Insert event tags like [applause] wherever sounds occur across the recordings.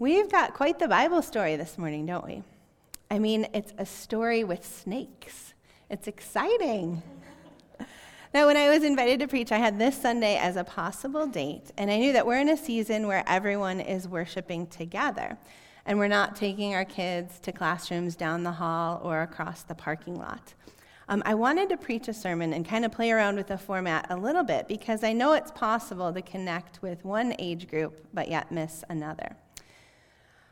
We've got quite the Bible story this morning, don't we? I mean, it's a story with snakes. It's exciting. [laughs] Now, when I was invited to preach, I had this Sunday as a possible date, and I knew that we're in a season where everyone is worshiping together, and we're not taking our kids to classrooms down the hall or across the parking lot. Um, I wanted to preach a sermon and kind of play around with the format a little bit because I know it's possible to connect with one age group but yet miss another.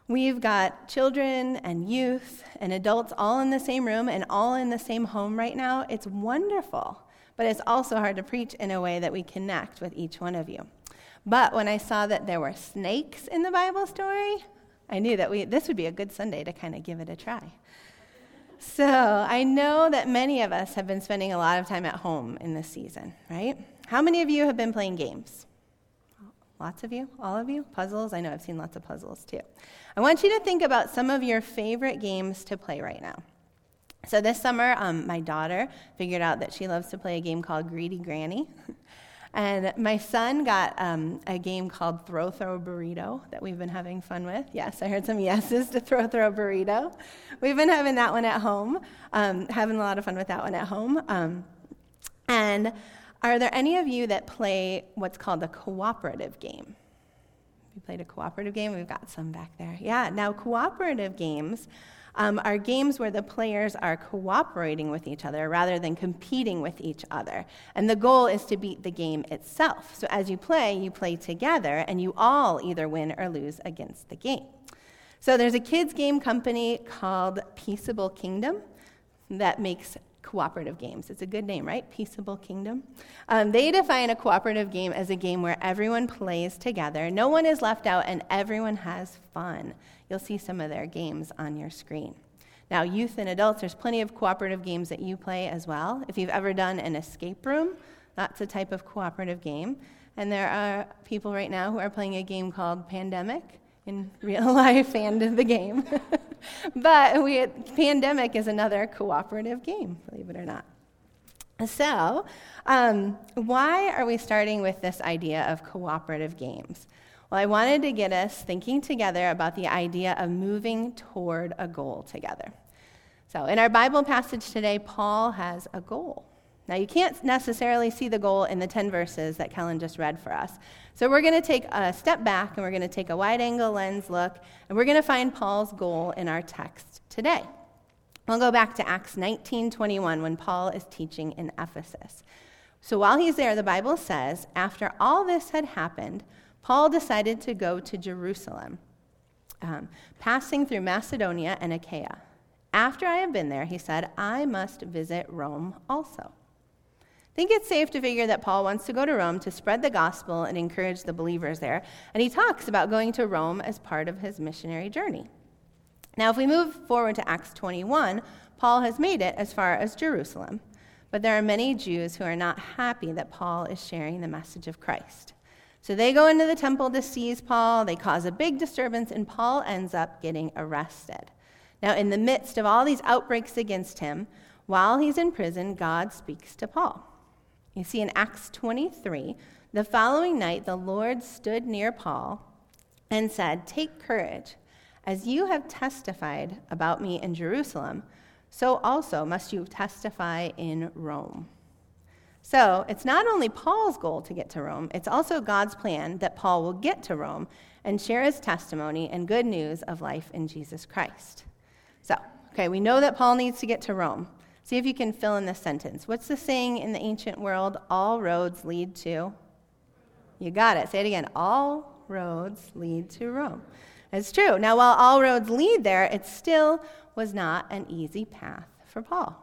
We've got children and youth and adults all in the same room and all in the same home right now. It's wonderful, but it's also hard to preach in a way that we connect with each one of you. But when I saw that there were snakes in the Bible story, I knew that we, this would be a good Sunday to kind of give it a try. So I know that many of us have been spending a lot of time at home in this season, right? How many of you have been playing games? Lots of you? All of you? Puzzles? I know I've seen lots of puzzles too. I want you to think about some of your favorite games to play right now. So this summer, um, my daughter figured out that she loves to play a game called Greedy Granny. [laughs] and my son got um, a game called Throw Throw Burrito that we've been having fun with. Yes, I heard some yeses to Throw Throw Burrito. We've been having that one at home, um, having a lot of fun with that one at home. Um, and are there any of you that play what's called a cooperative game? You played a cooperative game? We've got some back there. Yeah, now cooperative games um, are games where the players are cooperating with each other rather than competing with each other. And the goal is to beat the game itself. So as you play, you play together, and you all either win or lose against the game. So there's a kids' game company called Peaceable Kingdom that makes cooperative games. It's a good name, right? Peaceable Kingdom. Um, they define a cooperative game as a game where everyone plays together, no one is left out, and everyone has fun. You'll see some of their games on your screen. Now, youth and adults, there's plenty of cooperative games that you play as well. If you've ever done an escape room, that's a type of cooperative game. And there are people right now who are playing a game called Pandemic in [laughs] real life and the game. [laughs] [laughs] but we, Pandemic is another cooperative game, believe it or not. So, um, why are we starting with this idea of cooperative games? Well, I wanted to get us thinking together about the idea of moving toward a goal together. So, in our Bible passage today, Paul has a goal. Now, you can't necessarily see the goal in the 10 verses that Kellen just read for us. So, we're going to take a step back and we're going to take a wide angle lens look, and we're going to find Paul's goal in our text today. We'll go back to Acts 19:21 when Paul is teaching in Ephesus. So while he's there, the Bible says, after all this had happened, Paul decided to go to Jerusalem, um, passing through Macedonia and Achaia. After I have been there, he said, I must visit Rome also think it's safe to figure that Paul wants to go to Rome to spread the gospel and encourage the believers there. And he talks about going to Rome as part of his missionary journey. Now, if we move forward to Acts 21, Paul has made it as far as Jerusalem. But there are many Jews who are not happy that Paul is sharing the message of Christ. So they go into the temple to seize Paul, they cause a big disturbance, and Paul ends up getting arrested. Now, in the midst of all these outbreaks against him, while he's in prison, God speaks to Paul. You see, in Acts 23, the following night, the Lord stood near Paul and said, Take courage. As you have testified about me in Jerusalem, so also must you testify in Rome. So it's not only Paul's goal to get to Rome, it's also God's plan that Paul will get to Rome and share his testimony and good news of life in Jesus Christ. So, okay, we know that Paul needs to get to Rome. See if you can fill in this sentence. What's the saying in the ancient world? All roads lead to. You got it. Say it again. All roads lead to Rome. It's true. Now, while all roads lead there, it still was not an easy path for Paul.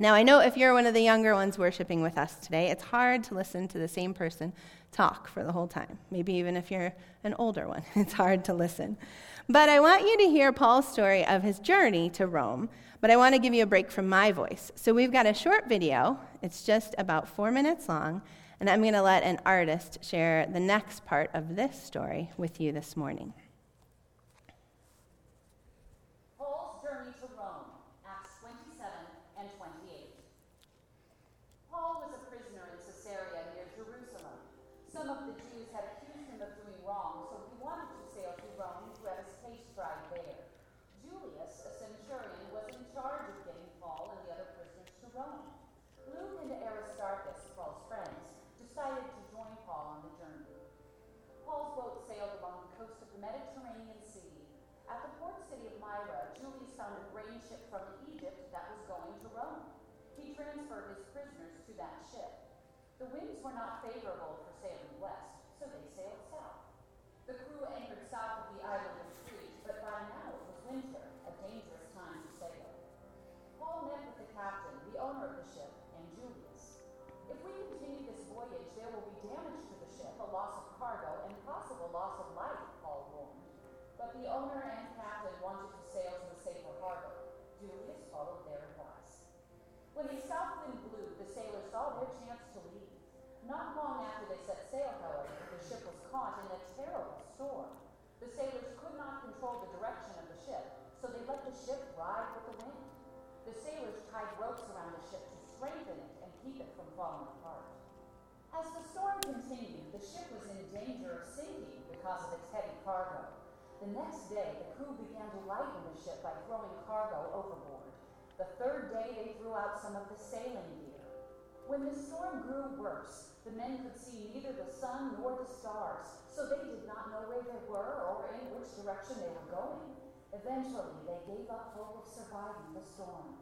Now, I know if you're one of the younger ones worshiping with us today, it's hard to listen to the same person talk for the whole time. Maybe even if you're an older one, [laughs] it's hard to listen. But I want you to hear Paul's story of his journey to Rome, but I want to give you a break from my voice. So we've got a short video, it's just about four minutes long, and I'm going to let an artist share the next part of this story with you this morning. Some of the Jews had accused him of doing wrong, so he wanted to sail to Rome to on a grain ship from Egypt that was going to Rome. He transferred his prisoners to that ship. The winds were not favorable for sailing west, so they sailed south. The crew anchored south of the island of Crete, but by now it was winter, ropes around the ship to strengthen it and keep it from falling apart. As the storm continued, the ship was in danger of sinking because of its heavy cargo. The next day, the crew began to lighten the ship by throwing cargo overboard. The third day, they threw out some of the sailing gear. When the storm grew worse, the men could see neither the sun nor the stars, so they did not know where they were or in which direction they were going. Eventually, they gave up hope of surviving the storm.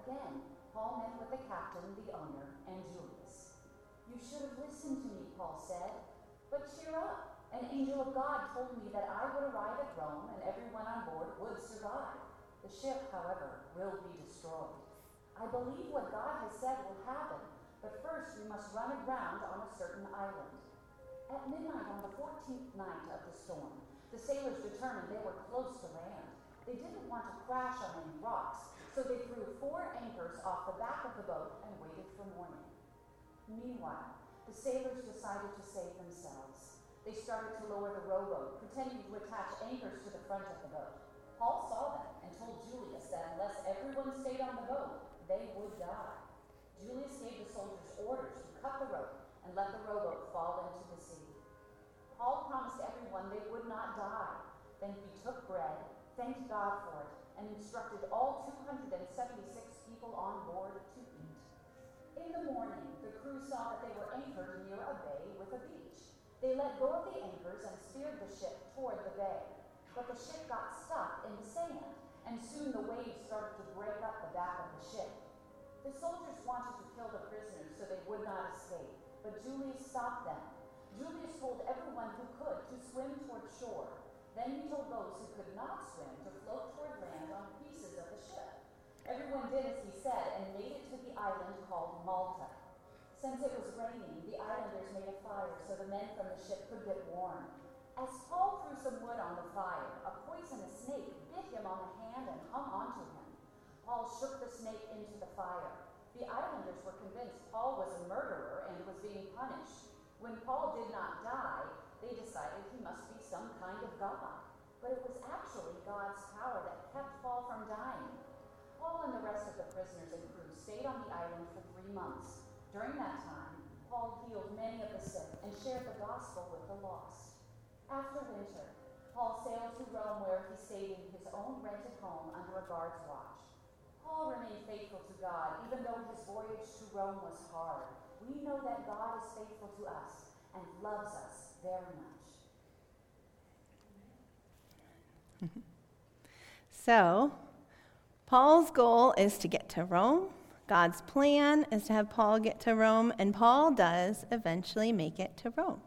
Again, Paul met with the captain, the owner, and Julius. You should have listened to me, Paul said. But cheer up. An angel of God told me that I would arrive at Rome and everyone on board would survive. The ship, however, will be destroyed. I believe what God has said will happen, but first we must run aground on a certain island. At midnight on the 14th night of the storm, the sailors determined they were close to land. They didn't want to crash on any rocks, so they anchors off the back of the boat and waited for morning. Meanwhile, the sailors decided to save themselves. They started to lower the rowboat, pretending to attach anchors to the front of the boat. Paul saw them and told Julius that unless everyone stayed on the boat, they would die. Julius gave the soldiers orders to cut the rope and let the rowboat fall into the sea. Paul promised everyone they would not die. Then he took bread, thanked God for it, and instructed all 276 people on board to eat. In the morning, the crew saw that they were anchored near a bay with a beach. They let go of the anchors and steered the ship toward the bay. But the ship got stuck in the sand, and soon the waves started to break up the back of the ship. The soldiers wanted to kill the prisoners so they would not escape, but Julius stopped them. Julius told everyone who could to swim toward shore. Then he told those who could not swim to float toward land on pieces of the ship. Everyone did as he said and made it to the island called Malta. Since it was raining, the islanders made a fire so the men from the ship could get warm. As Paul threw some wood on the fire, a poisonous snake bit him on the hand and hung onto him. Paul shook the snake into the fire. The islanders were convinced Paul was a murderer and was being punished. When Paul did not die, they decided he must be some kind of god. But it was actually God's power that kept Paul from dying. Paul and the rest of the prisoners and crew stayed on the island for three months. During that time, Paul healed many of the sick and shared the gospel with the lost. After winter, Paul sailed to Rome where he stayed in his own rented home under a guard's watch. Paul remained faithful to God even though his voyage to Rome was hard. We know that God is faithful to us and loves us very much. [laughs] so, Paul's goal is to get to Rome God's plan is to have Paul get to Rome, and Paul does eventually make it to Rome.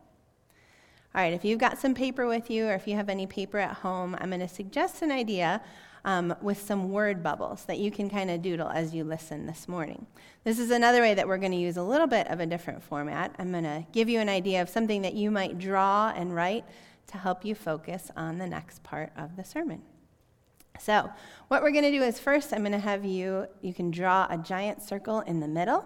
All right, if you've got some paper with you, or if you have any paper at home, I'm going to suggest an idea um, with some word bubbles that you can kind of doodle as you listen this morning. This is another way that we're going to use a little bit of a different format. I'm going to give you an idea of something that you might draw and write to help you focus on the next part of the sermon. So, what we're going to do is first, I'm going to have you, you can draw a giant circle in the middle.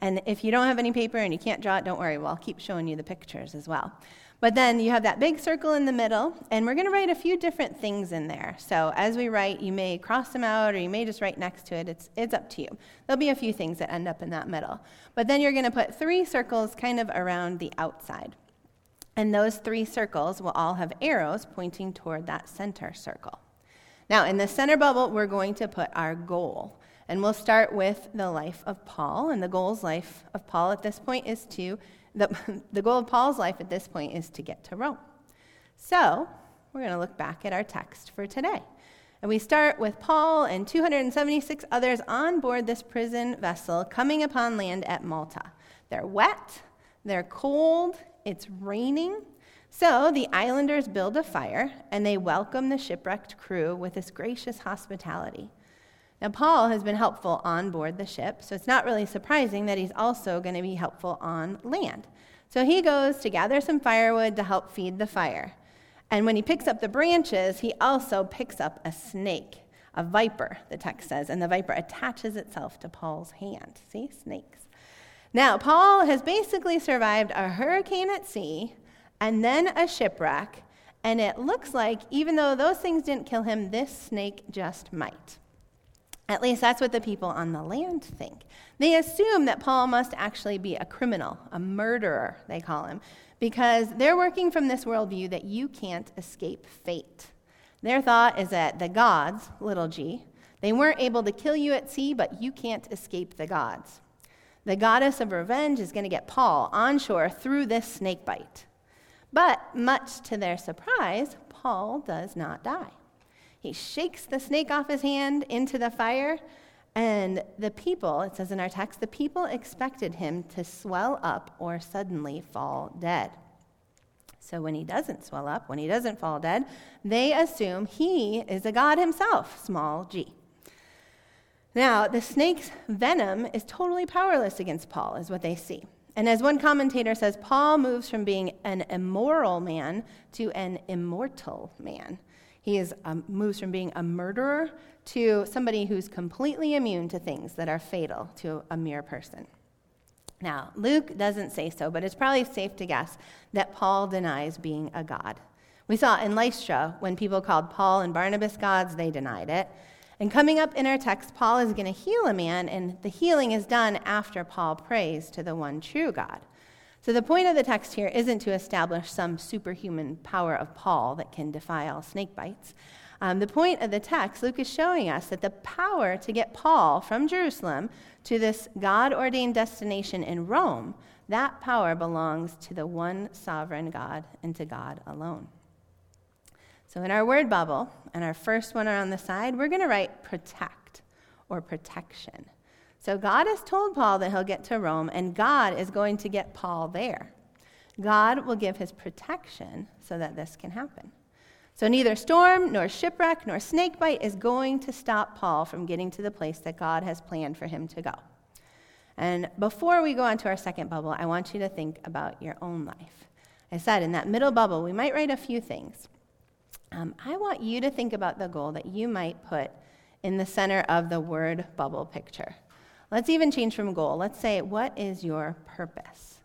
And if you don't have any paper and you can't draw it, don't worry, well, I'll keep showing you the pictures as well. But then you have that big circle in the middle, and we're going to write a few different things in there. So as we write, you may cross them out or you may just write next to it. It's, it's up to you. There'll be a few things that end up in that middle. But then you're going to put three circles kind of around the outside. And those three circles will all have arrows pointing toward that center circle. Now, in the center bubble, we're going to put our goal. And we'll start with the life of Paul. And the goal's life of Paul at this point is to, the, [laughs] the goal of Paul's life at this point is to get to Rome. So, we're going to look back at our text for today. And we start with Paul and 276 others on board this prison vessel coming upon land at Malta. They're wet, they're cold, it's raining. So the islanders build a fire and they welcome the shipwrecked crew with this gracious hospitality. Now, Paul has been helpful on board the ship, so it's not really surprising that he's also going to be helpful on land. So he goes to gather some firewood to help feed the fire. And when he picks up the branches, he also picks up a snake, a viper, the text says, and the viper attaches itself to Paul's hand. See, snakes. Now, Paul has basically survived a hurricane at sea and then a shipwreck, and it looks like even though those things didn't kill him, this snake just might. At least that's what the people on the land think. They assume that Paul must actually be a criminal, a murderer, they call him, because they're working from this worldview that you can't escape fate. Their thought is that the gods, little g, they weren't able to kill you at sea, but you can't escape the gods. The goddess of revenge is going to get Paul on shore through this snake bite. But much to their surprise, Paul does not die. He shakes the snake off his hand into the fire, and the people, it says in our text, the people expected him to swell up or suddenly fall dead. So when he doesn't swell up, when he doesn't fall dead, they assume he is a god himself, small g. Now, the snake's venom is totally powerless against Paul, is what they see. And as one commentator says, Paul moves from being an immoral man to an immortal man. He is, um, moves from being a murderer to somebody who's completely immune to things that are fatal to a mere person. Now, Luke doesn't say so, but it's probably safe to guess that Paul denies being a god. We saw in Lystra, when people called Paul and Barnabas gods, they denied it. And coming up in our text, Paul is going to heal a man, and the healing is done after Paul prays to the one true God. So the point of the text here isn't to establish some superhuman power of Paul that can defy all snake bites. Um, the point of the text, Luke is showing us that the power to get Paul from Jerusalem to this God ordained destination in Rome, that power belongs to the one sovereign God and to God alone. So in our word bubble, and our first one on the side, we're going to write protect or protection. So God has told Paul that he'll get to Rome, and God is going to get Paul there. God will give his protection so that this can happen. So neither storm, nor shipwreck, nor snakebite is going to stop Paul from getting to the place that God has planned for him to go. And before we go on to our second bubble, I want you to think about your own life. I said in that middle bubble, we might write a few things. Um, I want you to think about the goal that you might put in the center of the word bubble picture. Let's even change from goal. Let's say, what is your purpose?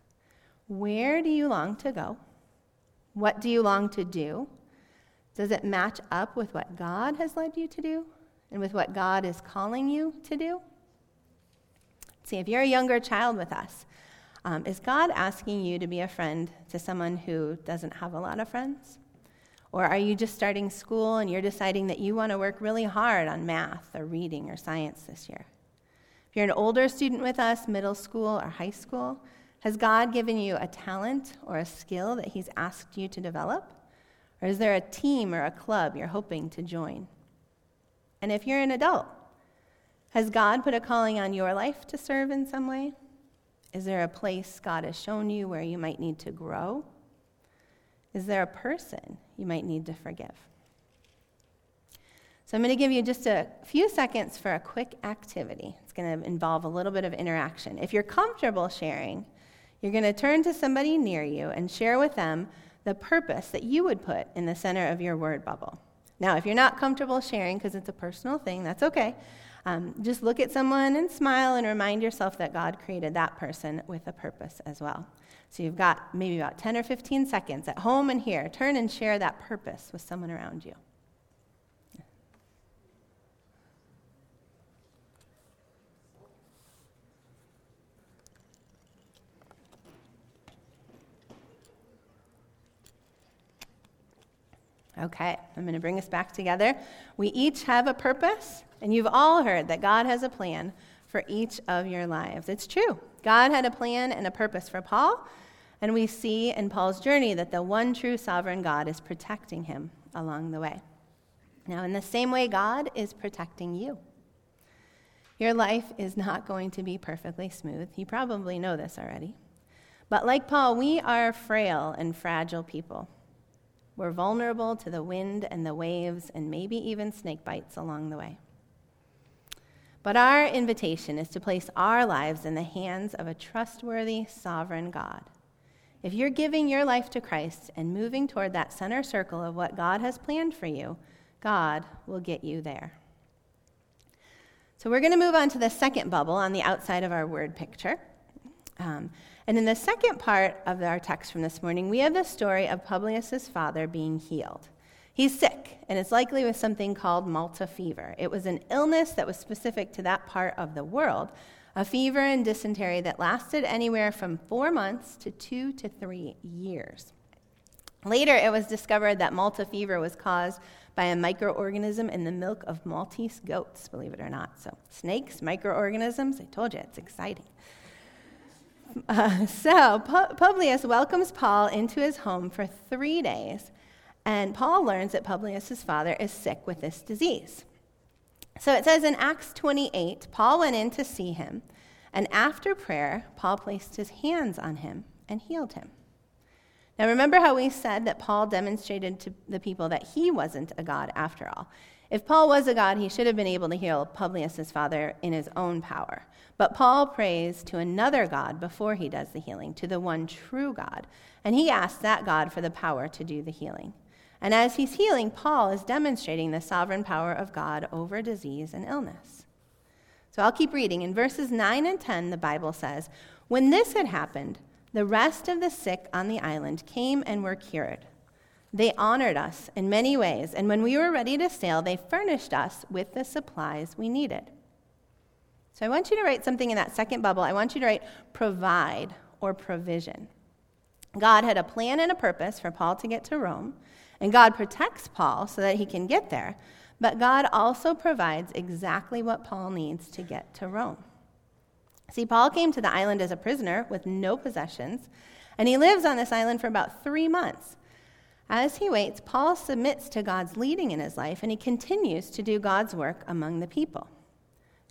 Where do you long to go? What do you long to do? Does it match up with what God has led you to do and with what God is calling you to do? See, if you're a younger child with us, um, is God asking you to be a friend to someone who doesn't have a lot of friends? Or are you just starting school and you're deciding that you want to work really hard on math or reading or science this year? If you're an older student with us, middle school or high school, has God given you a talent or a skill that He's asked you to develop? Or is there a team or a club you're hoping to join? And if you're an adult, has God put a calling on your life to serve in some way? Is there a place God has shown you where you might need to grow? Is there a person you might need to forgive? So I'm going to give you just a few seconds for a quick activity. It's going to involve a little bit of interaction. If you're comfortable sharing, you're going to turn to somebody near you and share with them the purpose that you would put in the center of your word bubble. Now, if you're not comfortable sharing because it's a personal thing, that's okay. Um, just look at someone and smile and remind yourself that God created that person with a purpose as well. So you've got maybe about 10 or 15 seconds at home and here. Turn and share that purpose with someone around you. Okay, I'm going to bring us back together. We each have a purpose, and you've all heard that God has a plan for each of your lives. It's true. God had a plan and a purpose for Paul, and we see in Paul's journey that the one true sovereign God is protecting him along the way. Now, in the same way, God is protecting you. Your life is not going to be perfectly smooth. You probably know this already. But like Paul, we are frail and fragile people. We're vulnerable to the wind and the waves and maybe even snake bites along the way. But our invitation is to place our lives in the hands of a trustworthy, sovereign God. If you're giving your life to Christ and moving toward that center circle of what God has planned for you, God will get you there. So we're going to move on to the second bubble on the outside of our word picture. Um, and in the second part of our text from this morning, we have the story of Publius's father being healed. He's sick, and it's likely with something called Malta fever. It was an illness that was specific to that part of the world, a fever and dysentery that lasted anywhere from four months to two to three years. Later, it was discovered that Malta fever was caused by a microorganism in the milk of Maltese goats, believe it or not. So, snakes, microorganisms, I told you, it's exciting. Uh, [laughs] so, Publius welcomes Paul into his home for three days, and Paul learns that Publius' father is sick with this disease. So it says in Acts 28, Paul went in to see him, and after prayer, Paul placed his hands on him and healed him. Now, remember how we said that Paul demonstrated to the people that he wasn't a God after all. If Paul was a God, he should have been able to heal Publius' father in his own power. But Paul prays to another God before he does the healing, to the one true God. And he asks that God for the power to do the healing. And as he's healing, Paul is demonstrating the sovereign power of God over disease and illness. So I'll keep reading. In verses 9 and 10, the Bible says, When this had happened, the rest of the sick on the island came and were cured. They honored us in many ways, and when we were ready to sail, they furnished us with the supplies we needed. So I want you to write something in that second bubble. I want you to write provide or provision. God had a plan and a purpose for Paul to get to Rome, and God protects Paul so that he can get there, but God also provides exactly what Paul needs to get to Rome. See, Paul came to the island as a prisoner with no possessions, and he lives on this island for about three months. As he waits, Paul submits to God's leading in his life, and he continues to do God's work among the people.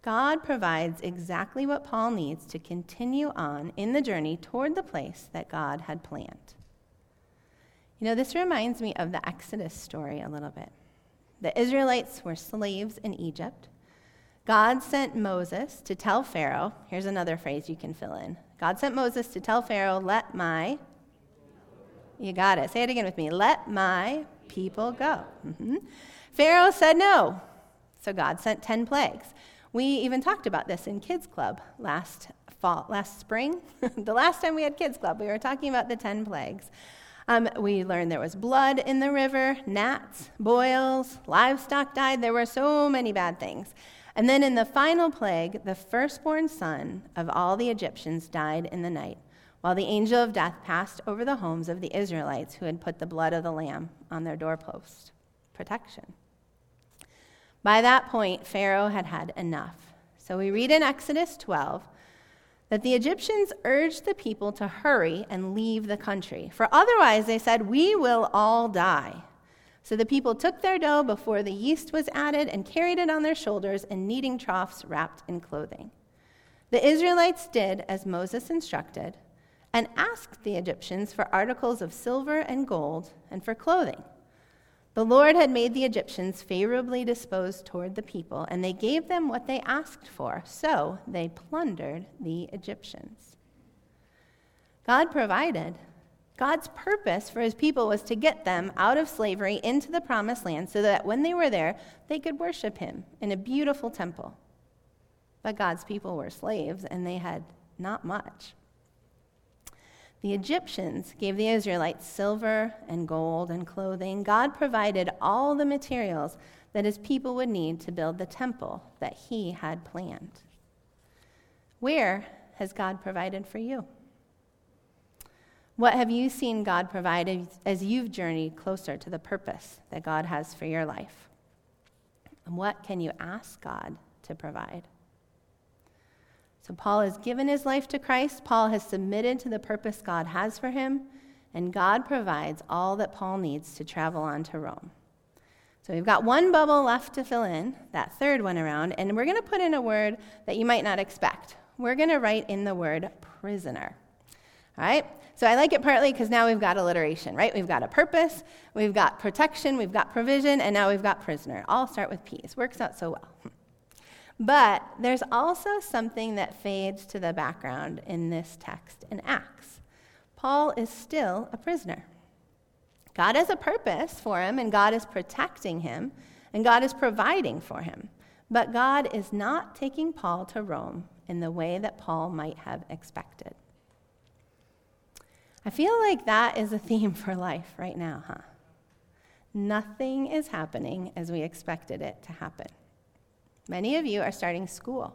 God provides exactly what Paul needs to continue on in the journey toward the place that God had planned. You know, this reminds me of the Exodus story a little bit. The Israelites were slaves in Egypt. God sent Moses to tell Pharaoh, here's another phrase you can fill in. God sent Moses to tell Pharaoh, let my, you got it, say it again with me, let my people go. Mm-hmm. Pharaoh said no. So God sent 10 plagues. We even talked about this in Kids Club last fall, last spring. [laughs] the last time we had Kids Club, we were talking about the 10 plagues. Um, we learned there was blood in the river, gnats, boils, livestock died. There were so many bad things. And then in the final plague, the firstborn son of all the Egyptians died in the night, while the angel of death passed over the homes of the Israelites who had put the blood of the lamb on their doorpost. Protection. By that point, Pharaoh had had enough. So we read in Exodus 12 that the Egyptians urged the people to hurry and leave the country, for otherwise, they said, we will all die. So the people took their dough before the yeast was added and carried it on their shoulders in kneading troughs wrapped in clothing. The Israelites did as Moses instructed and asked the Egyptians for articles of silver and gold and for clothing. The Lord had made the Egyptians favorably disposed toward the people, and they gave them what they asked for, so they plundered the Egyptians. God provided, God's purpose for his people was to get them out of slavery into the promised land so that when they were there, they could worship him in a beautiful temple. But God's people were slaves and they had not much. The Egyptians gave the Israelites silver and gold and clothing. God provided all the materials that his people would need to build the temple that he had planned. Where has God provided for you? What have you seen God provide as you've journeyed closer to the purpose that God has for your life? And what can you ask God to provide? So, Paul has given his life to Christ. Paul has submitted to the purpose God has for him. And God provides all that Paul needs to travel on to Rome. So we've got one bubble left to fill in, that third one around, and we're going to put in a word that you might not expect. We're going to write in the word prisoner. All right? So I like it partly because now we've got alliteration, right? We've got a purpose, we've got protection, we've got provision, and now we've got prisoner. All start with P's. Works out so well. But there's also something that fades to the background in this text in Acts. Paul is still a prisoner. God has a purpose for him, and God is protecting him, and God is providing for him. But God is not taking Paul to Rome in the way that Paul might have expected. I feel like that is a [laughs] theme for life right now, huh? Nothing is happening as we expected it to happen. Many of you are starting school.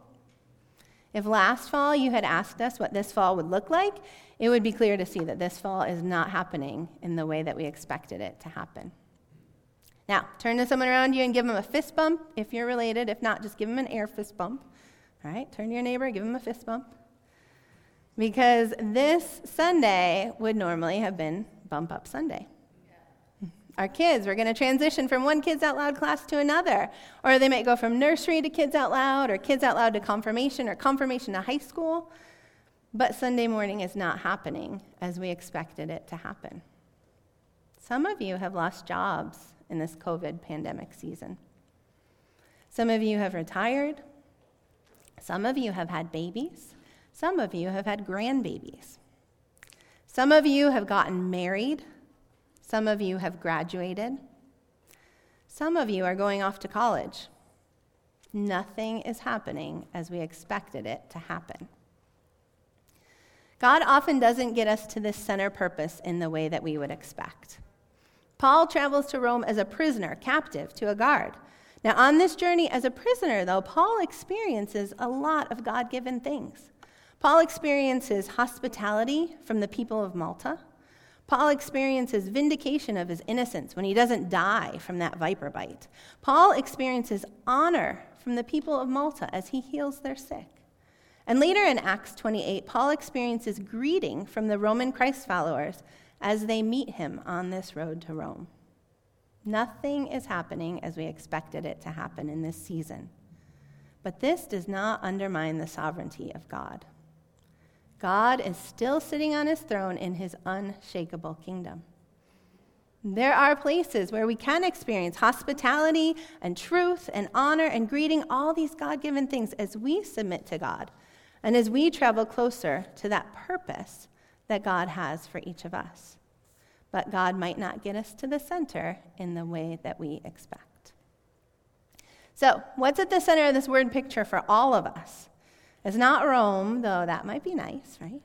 If last fall you had asked us what this fall would look like, it would be clear to see that this fall is not happening in the way that we expected it to happen. Now, turn to someone around you and give them a fist bump if you're related. If not, just give them an air fist bump. All right, turn to your neighbor, give them a fist bump. Because this Sunday would normally have been Bump Up Sunday. Our kids, we're going to transition from one Kids Out Loud class to another. Or they might go from nursery to Kids Out Loud, or Kids Out Loud to confirmation, or confirmation to high school. But Sunday morning is not happening as we expected it to happen. Some of you have lost jobs in this COVID pandemic season. Some of you have retired. Some of you have had babies. Some of you have had grandbabies. Some of you have gotten married. Some of you have graduated. Some of you are going off to college. Nothing is happening as we expected it to happen. God often doesn't get us to this center purpose in the way that we would expect. Paul travels to Rome as a prisoner, captive to a guard. Now, on this journey as a prisoner, though, Paul experiences a lot of God given things. Paul experiences hospitality from the people of Malta. Paul experiences vindication of his innocence when he doesn't die from that viper bite. Paul experiences honor from the people of Malta as he heals their sick. And later in Acts 28, Paul experiences greeting from the Roman Christ followers as they meet him on this road to Rome. Nothing is happening as we expected it to happen in this season. But this does not undermine the sovereignty of God. God is still sitting on his throne in his unshakable kingdom. There are places where we can experience hospitality and truth and honor and greeting, all these God given things as we submit to God and as we travel closer to that purpose that God has for each of us. But God might not get us to the center in the way that we expect. So, what's at the center of this word picture for all of us? It's not Rome, though that might be nice, right?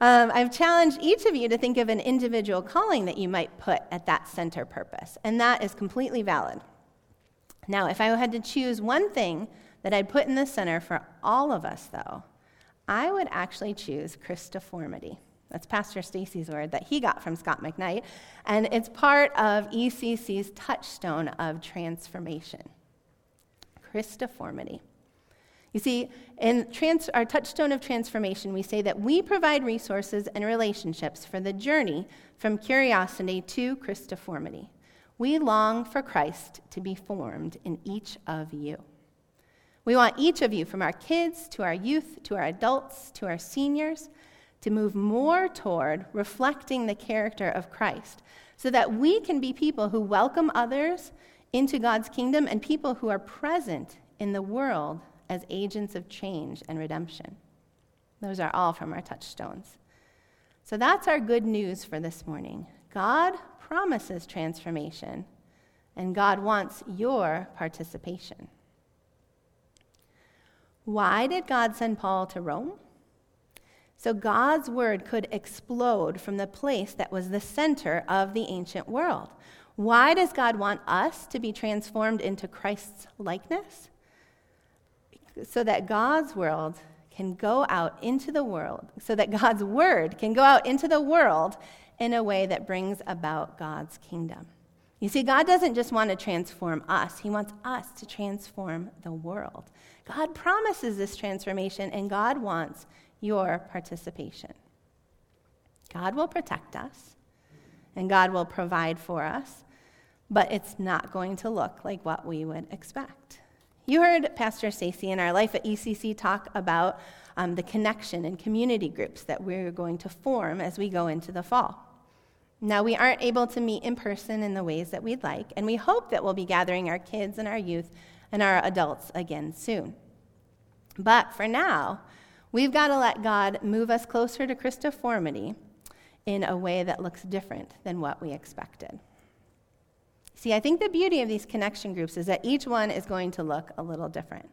um, I've challenged each of you to think of an individual calling that you might put at that center purpose, and that is completely valid. Now, if I had to choose one thing that I'd put in the center for all of us, though, I would actually choose Christoformity. That's Pastor Stacy's word that he got from Scot McKnight, and it's part of ECC's touchstone of transformation. Christoformity. You see, in trans- our touchstone of transformation, we say that we provide resources and relationships for the journey from curiosity to Christoformity. We long for Christ to be formed in each of you. We want each of you, from our kids to our youth to our adults to our seniors, to move more toward reflecting the character of Christ so that we can be people who welcome others into God's kingdom and people who are present in the world as agents of change and redemption. Those are all from our touchstones. So that's our good news for this morning. God promises transformation, and God wants your participation. Why did God send Paul to Rome? So God's word could explode from the place that was the center of the ancient world. Why does God want us to be transformed into Christ's likeness? So that God's world can go out into the world, so that God's word can go out into the world in a way that brings about God's kingdom. You see, God doesn't just want to transform us, He wants us to transform the world. God promises this transformation, and God wants your participation. God will protect us, and God will provide for us. but it's not going to look like what we would expect. You heard Pastor Stacy in our Life at ECC talk about um, the connection and community groups that we're going to form as we go into the fall. Now, we aren't able to meet in person in the ways that we'd like, and we hope that we'll be gathering our kids and our youth and our adults again soon. But for now, we've got to let God move us closer to Christoformity in a way that looks different than what we expected. See, I think the beauty of these connection groups is that each one is going to look a little different.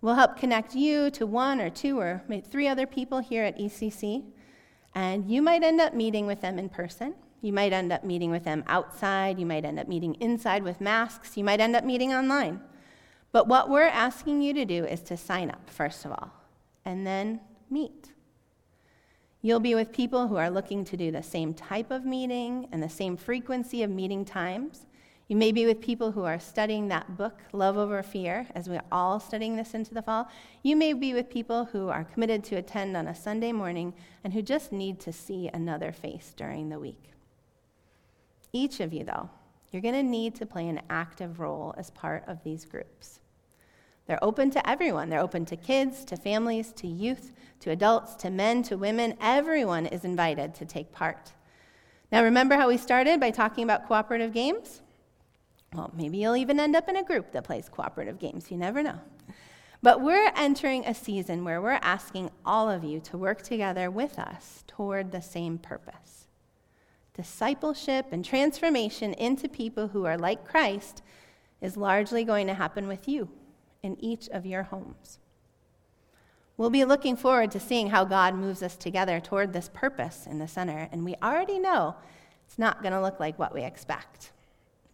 We'll help connect you to one or two or three other people here at ECC, and you might end up meeting with them in person. You might end up meeting with them outside. You might end up meeting inside with masks. You might end up meeting online. But what we're asking you to do is to sign up, first of all, and then meet. You'll be with people who are looking to do the same type of meeting and the same frequency of meeting times. You may be with people who are studying that book, Love Over Fear, as we're all studying this into the fall. You may be with people who are committed to attend on a Sunday morning and who just need to see another face during the week. Each of you, though, you're going to need to play an active role as part of these groups. They're open to everyone. They're open to kids, to families, to youth, to adults, to men, to women. Everyone is invited to take part. Now, remember how we started by talking about cooperative games? Well, maybe you'll even end up in a group that plays cooperative games. You never know. But we're entering a season where we're asking all of you to work together with us toward the same purpose. Discipleship and transformation into people who are like Christ is largely going to happen with you in each of your homes. We'll be looking forward to seeing how God moves us together toward this purpose in the center, and we already know it's not going to look like what we expect.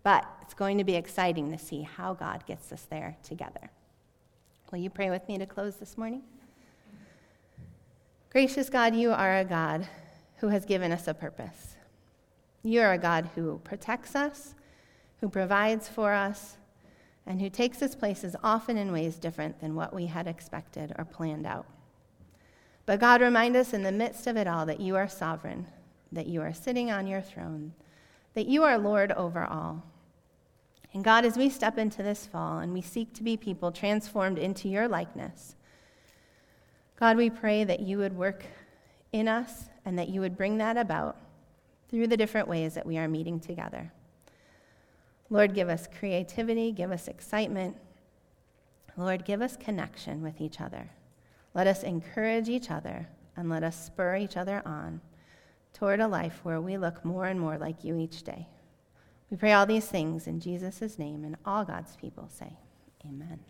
But it's going to be exciting to see how God gets us there together. Will you pray with me to close this morning? Gracious God, you are a God who has given us a purpose. You are a God who protects us, who provides for us, and who takes us places often in ways different than what we had expected or planned out. But God, remind us in the midst of it all that you are sovereign, that you are sitting on your throne, that you are Lord over all. And God, as we step into this fall and we seek to be people transformed into your likeness, God, we pray that you would work in us and that you would bring that about through the different ways that we are meeting together. Lord, give us creativity, give us excitement. Lord, give us connection with each other. Let us encourage each other and let us spur each other on toward a life where we look more and more like you each day. We pray all these things in Jesus' name, and all God's people say, Amen.